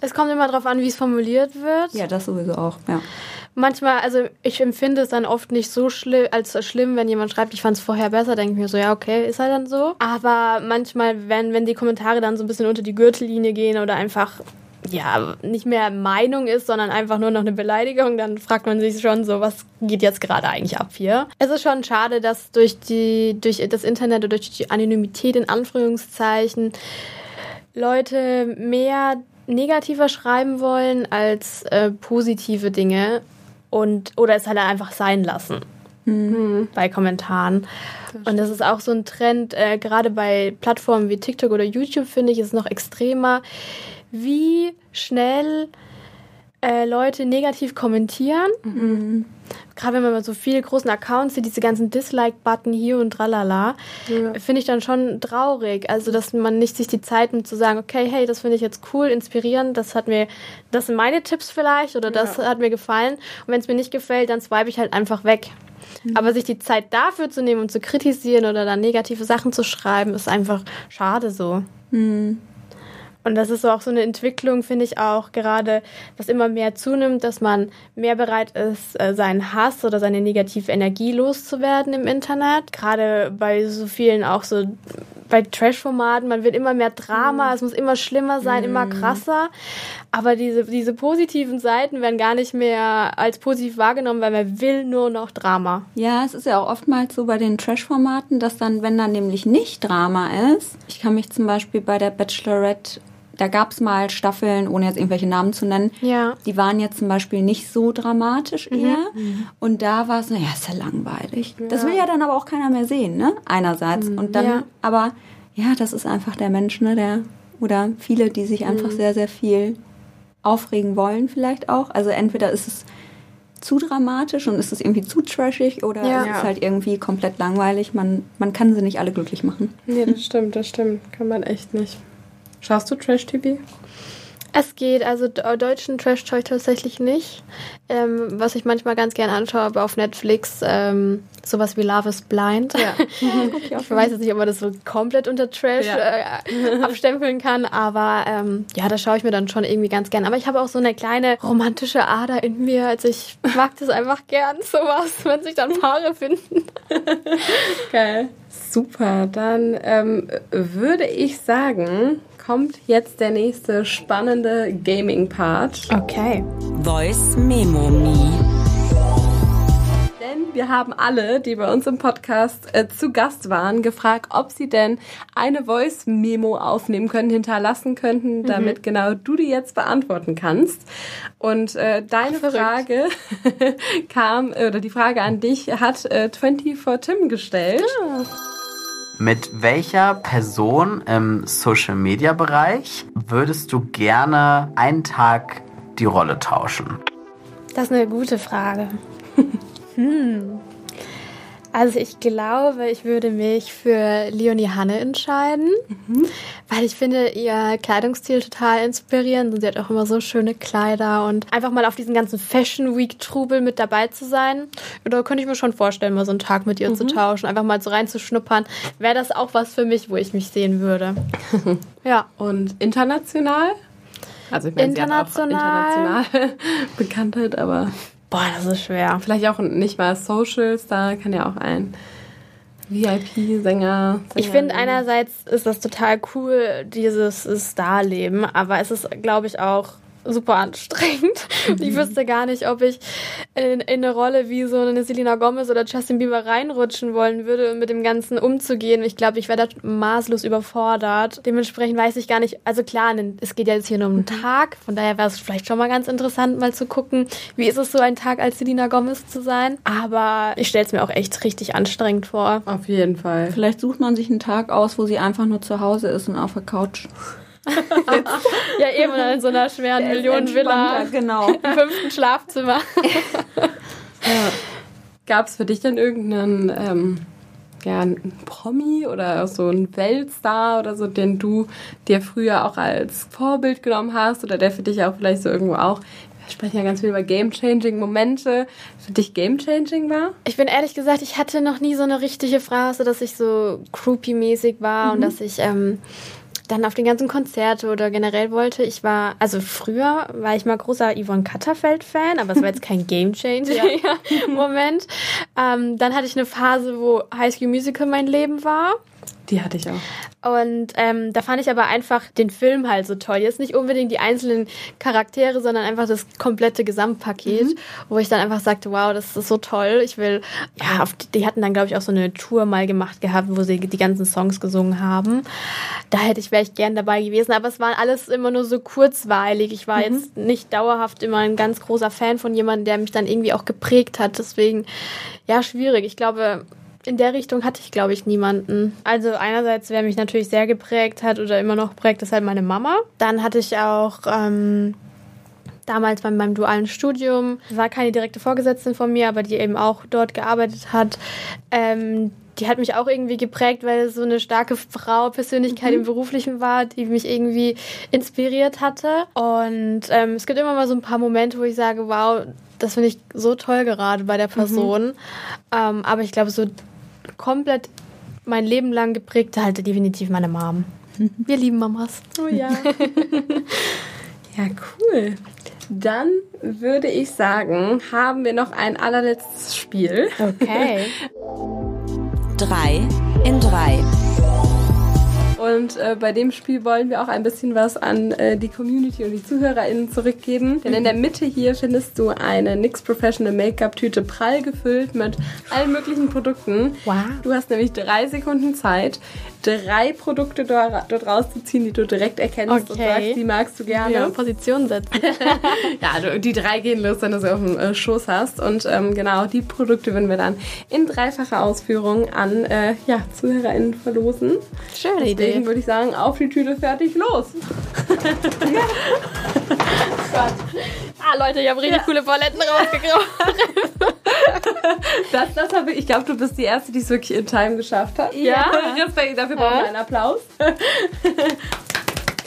es kommt immer darauf an, wie es formuliert wird. Ja, das sowieso auch, ja. Manchmal, also ich empfinde es dann oft nicht so schlimm, als schlimm, wenn jemand schreibt, ich fand es vorher besser, denke ich mir so, ja, okay, ist halt dann so. Aber manchmal, wenn, wenn die Kommentare dann so ein bisschen unter die Gürtellinie gehen oder einfach ja, nicht mehr Meinung ist, sondern einfach nur noch eine Beleidigung, dann fragt man sich schon so, was geht jetzt gerade eigentlich ab hier? Es ist schon schade, dass durch die, durch das Internet oder durch die Anonymität in Anführungszeichen Leute mehr negativer schreiben wollen als äh, positive Dinge und oder es halt einfach sein lassen. Mhm. bei Kommentaren. Das und das ist auch so ein Trend, äh, gerade bei Plattformen wie TikTok oder YouTube, finde ich, ist es noch extremer wie schnell äh, Leute negativ kommentieren. Mhm. Gerade wenn man mal so viele großen Accounts sieht, diese ganzen Dislike-Button hier und tralala, ja. finde ich dann schon traurig. Also, dass man nicht sich die Zeit nimmt zu sagen, okay, hey, das finde ich jetzt cool, inspirierend, das hat mir, das sind meine Tipps vielleicht oder das ja. hat mir gefallen. Und wenn es mir nicht gefällt, dann swipe ich halt einfach weg. Mhm. Aber sich die Zeit dafür zu nehmen und zu kritisieren oder dann negative Sachen zu schreiben, ist einfach schade so. Mhm. Und das ist so auch so eine Entwicklung, finde ich auch gerade, was immer mehr zunimmt, dass man mehr bereit ist, äh, seinen Hass oder seine negative Energie loszuwerden im Internet. Gerade bei so vielen auch so bei Trash-Formaten, man wird immer mehr Drama, mhm. es muss immer schlimmer sein, mhm. immer krasser. Aber diese, diese positiven Seiten werden gar nicht mehr als positiv wahrgenommen, weil man will nur noch Drama. Ja, es ist ja auch oftmals so bei den Trash-Formaten, dass dann, wenn dann nämlich nicht Drama ist, ich kann mich zum Beispiel bei der Bachelorette da gab es mal Staffeln, ohne jetzt irgendwelche Namen zu nennen, ja. die waren jetzt zum Beispiel nicht so dramatisch mhm. eher. Mhm. Und da war es, naja, ist ja langweilig. Ja. Das will ja dann aber auch keiner mehr sehen, ne? Einerseits. Mhm. Und dann, ja. aber ja, das ist einfach der Mensch, ne? Der, oder viele, die sich einfach mhm. sehr, sehr viel aufregen wollen, vielleicht auch. Also entweder ist es zu dramatisch und ist es irgendwie zu trashig oder ja. ist es halt irgendwie komplett langweilig. Man, man kann sie nicht alle glücklich machen. Nee, das stimmt, das stimmt. Kann man echt nicht. Schaust du Trash-TV? Es geht, also deutschen Trash schaue ich tatsächlich nicht. Ähm, was ich manchmal ganz gerne anschaue, aber auf Netflix, ähm, sowas wie Love is Blind. Ja. ich, weiß jetzt nicht, ob man das so komplett unter Trash ja. äh, abstempeln kann, aber ähm, ja, da schaue ich mir dann schon irgendwie ganz gern. Aber ich habe auch so eine kleine romantische Ader in mir, also ich mag das einfach gern, sowas, wenn sich dann Paare finden. Geil. Super, dann ähm, würde ich sagen, kommt jetzt der nächste spannende Gaming-Part. Okay. Voice Memo Me. Denn wir haben alle, die bei uns im Podcast äh, zu Gast waren, gefragt, ob sie denn eine Voice-Memo aufnehmen können, hinterlassen könnten, mhm. damit mhm. genau du die jetzt beantworten kannst. Und äh, deine Ach, Frage kam, oder die Frage an dich hat äh, 24 Tim gestellt. Ja. Mit welcher Person im Social-Media-Bereich würdest du gerne einen Tag die Rolle tauschen? Das ist eine gute Frage. hm. Also ich glaube, ich würde mich für Leonie Hanne entscheiden, mhm. weil ich finde ihr Kleidungsstil total inspirierend und sie hat auch immer so schöne Kleider und einfach mal auf diesen ganzen Fashion Week Trubel mit dabei zu sein. Da könnte ich mir schon vorstellen, mal so einen Tag mit ihr mhm. zu tauschen, einfach mal so reinzuschnuppern. Wäre das auch was für mich, wo ich mich sehen würde. ja. Und international? Also ich meine, international, sie hat auch international Bekanntheit, aber boah, das ist schwer. Vielleicht auch nicht mal Socials, da kann ja auch ein VIP-Sänger. Ich finde einerseits ist das total cool, dieses Star-Leben, aber es ist, glaube ich, auch super anstrengend. Mhm. Ich wüsste gar nicht, ob ich in, in, eine Rolle wie so eine Selena Gomez oder Justin Bieber reinrutschen wollen würde, um mit dem Ganzen umzugehen. Ich glaube, ich wäre da maßlos überfordert. Dementsprechend weiß ich gar nicht, also klar, es geht ja jetzt hier nur um einen. Tag, von daher wäre es vielleicht schon mal ganz interessant, mal zu gucken, wie ist es so, ein Tag als Selena Gomez zu sein. Aber ich stelle es mir auch echt richtig anstrengend vor. Auf jeden Fall. Vielleicht sucht man sich einen Tag aus, wo sie einfach nur zu Hause ist und auf der Couch ja, eben in so einer schweren Millionenvilla. Genau. Im fünften Schlafzimmer. ja. Gab es für dich denn irgendeinen ähm, ja, Promi oder so einen Weltstar oder so, den du dir früher auch als Vorbild genommen hast oder der für dich auch vielleicht so irgendwo auch wir sprechen ja ganz viel über game-changing Momente. Für dich game-changing war? Ich bin ehrlich gesagt, ich hatte noch nie so eine richtige Phrase, dass ich so groupie-mäßig war mhm. und dass ich ähm, dann auf den ganzen Konzerte oder generell wollte. Ich war, also früher war ich mal großer Yvonne Katterfeld-Fan, aber es war jetzt kein Game-Changer-Moment. ähm, dann hatte ich eine Phase, wo High School Musical mein Leben war. Die hatte ich auch. Und ähm, da fand ich aber einfach den Film halt so toll. Jetzt nicht unbedingt die einzelnen Charaktere, sondern einfach das komplette Gesamtpaket, mhm. wo ich dann einfach sagte, wow, das ist so toll. Ich will, ja, auf, die hatten dann, glaube ich, auch so eine Tour mal gemacht gehabt, wo sie die ganzen Songs gesungen haben. Da hätte ich, wäre ich gern dabei gewesen, aber es war alles immer nur so kurzweilig. Ich war mhm. jetzt nicht dauerhaft immer ein ganz großer Fan von jemandem, der mich dann irgendwie auch geprägt hat. Deswegen, ja, schwierig. Ich glaube, in der Richtung hatte ich, glaube ich, niemanden. Also einerseits, wer mich natürlich sehr geprägt hat oder immer noch prägt, ist halt meine Mama. Dann hatte ich auch ähm, damals bei meinem dualen Studium, war keine direkte Vorgesetzte von mir, aber die eben auch dort gearbeitet hat. Ähm, die hat mich auch irgendwie geprägt, weil es so eine starke Frau, Persönlichkeit mhm. im Beruflichen war, die mich irgendwie inspiriert hatte. Und ähm, es gibt immer mal so ein paar Momente, wo ich sage, wow, das finde ich so toll gerade bei der mhm. Person. Mhm. Ähm, aber ich glaube, so komplett mein Leben lang geprägt halte definitiv meine Mom. Wir lieben Mamas. Oh ja. ja, cool. Dann würde ich sagen, haben wir noch ein allerletztes Spiel. Okay. drei in drei. Und äh, bei dem Spiel wollen wir auch ein bisschen was an äh, die Community und die ZuhörerInnen zurückgeben. Denn in der Mitte hier findest du eine NYX Professional Make-up-Tüte prall gefüllt mit allen möglichen Produkten. Wow. Du hast nämlich drei Sekunden Zeit, drei Produkte dort, rauszuziehen, die du direkt erkennst okay. und sagst, die magst du gerne. Ja, Position setzen. ja, die drei gehen los, wenn du sie auf dem äh, Schoß hast. Und ähm, genau die Produkte werden wir dann in dreifacher Ausführung an äh, ja, ZuhörerInnen verlosen. Schöne Idee. Deswegen würde ich sagen, auf die Tüte, fertig, los. ja. Ah, Leute, ich habe richtig ja. coole Paletten rausgegriffen. das, das habe ich. Ich glaube, du bist die Erste, die es wirklich in Time geschafft hat. Ja. Respekt, dafür brauchen wir einen Applaus.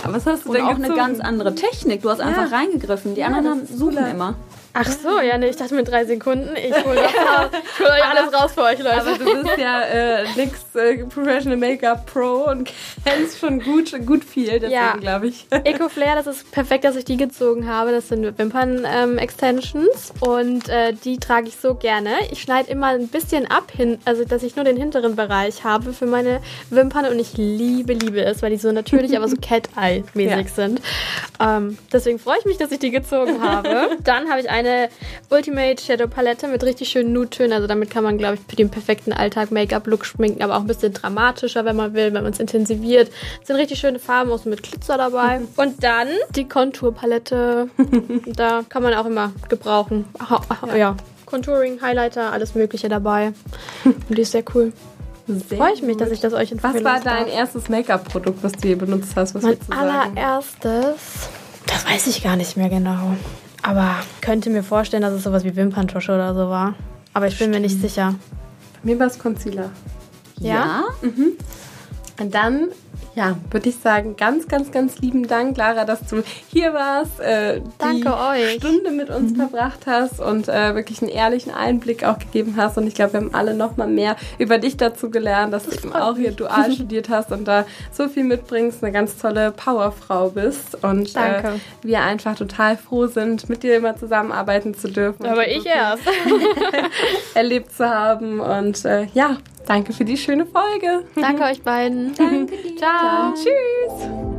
Aber was hast du Und denn auch gezogen? eine ganz andere Technik. Du hast einfach reingegriffen. Die anderen haben suchen immer. Ach so, ja, nee, ich dachte mit drei Sekunden, ich hole hol euch alles raus für euch, Leute. Aber du bist ja äh, nix äh, Professional Make-up Pro und kennst schon gut, gut viel, deswegen ja. glaube ich. Eco Flare, das ist perfekt, dass ich die gezogen habe. Das sind Wimpern-Extensions ähm, und äh, die trage ich so gerne. Ich schneide immer ein bisschen ab, hin, also dass ich nur den hinteren Bereich habe für meine Wimpern und ich liebe, liebe es, weil die so natürlich, aber so Cat-Eye-mäßig ja. sind. Ähm, deswegen freue ich mich, dass ich die gezogen habe. Dann habe ich ein eine Ultimate Shadow Palette mit richtig schönen Nude-Tönen. Also damit kann man, glaube ich, für den perfekten Alltag Make-up-Look schminken, aber auch ein bisschen dramatischer, wenn man will, wenn man es intensiviert. Es sind richtig schöne Farben, auch so mit Glitzer dabei. Und dann die Konturpalette. da kann man auch immer gebrauchen. Ja. ja. Contouring, Highlighter, alles Mögliche dabei. Und die ist sehr cool. Freue ich mich, dass ich das euch empfehle. Was war dein erstes Make-up-Produkt, was du je benutzt hast? Was mein allererstes, das weiß ich gar nicht mehr genau. Aber könnte mir vorstellen, dass es sowas wie Wimperntusche oder so war. Aber ich bin Stimmt. mir nicht sicher. Bei mir war es Concealer. Ja? ja? Mhm. Und dann ja, würde ich sagen, ganz, ganz, ganz lieben Dank, Lara, dass du hier warst, äh, Danke die euch. Stunde mit uns mhm. verbracht hast und äh, wirklich einen ehrlichen Einblick auch gegeben hast. Und ich glaube, wir haben alle noch mal mehr über dich dazu gelernt, dass das du eben auch hier dual studiert hast und da so viel mitbringst, eine ganz tolle Powerfrau bist. Und äh, wir einfach total froh sind, mit dir immer zusammenarbeiten zu dürfen. Aber ich erst. erlebt zu haben. Und äh, ja, Danke für die schöne Folge. Danke euch beiden. Danke dir dann. Tschüss.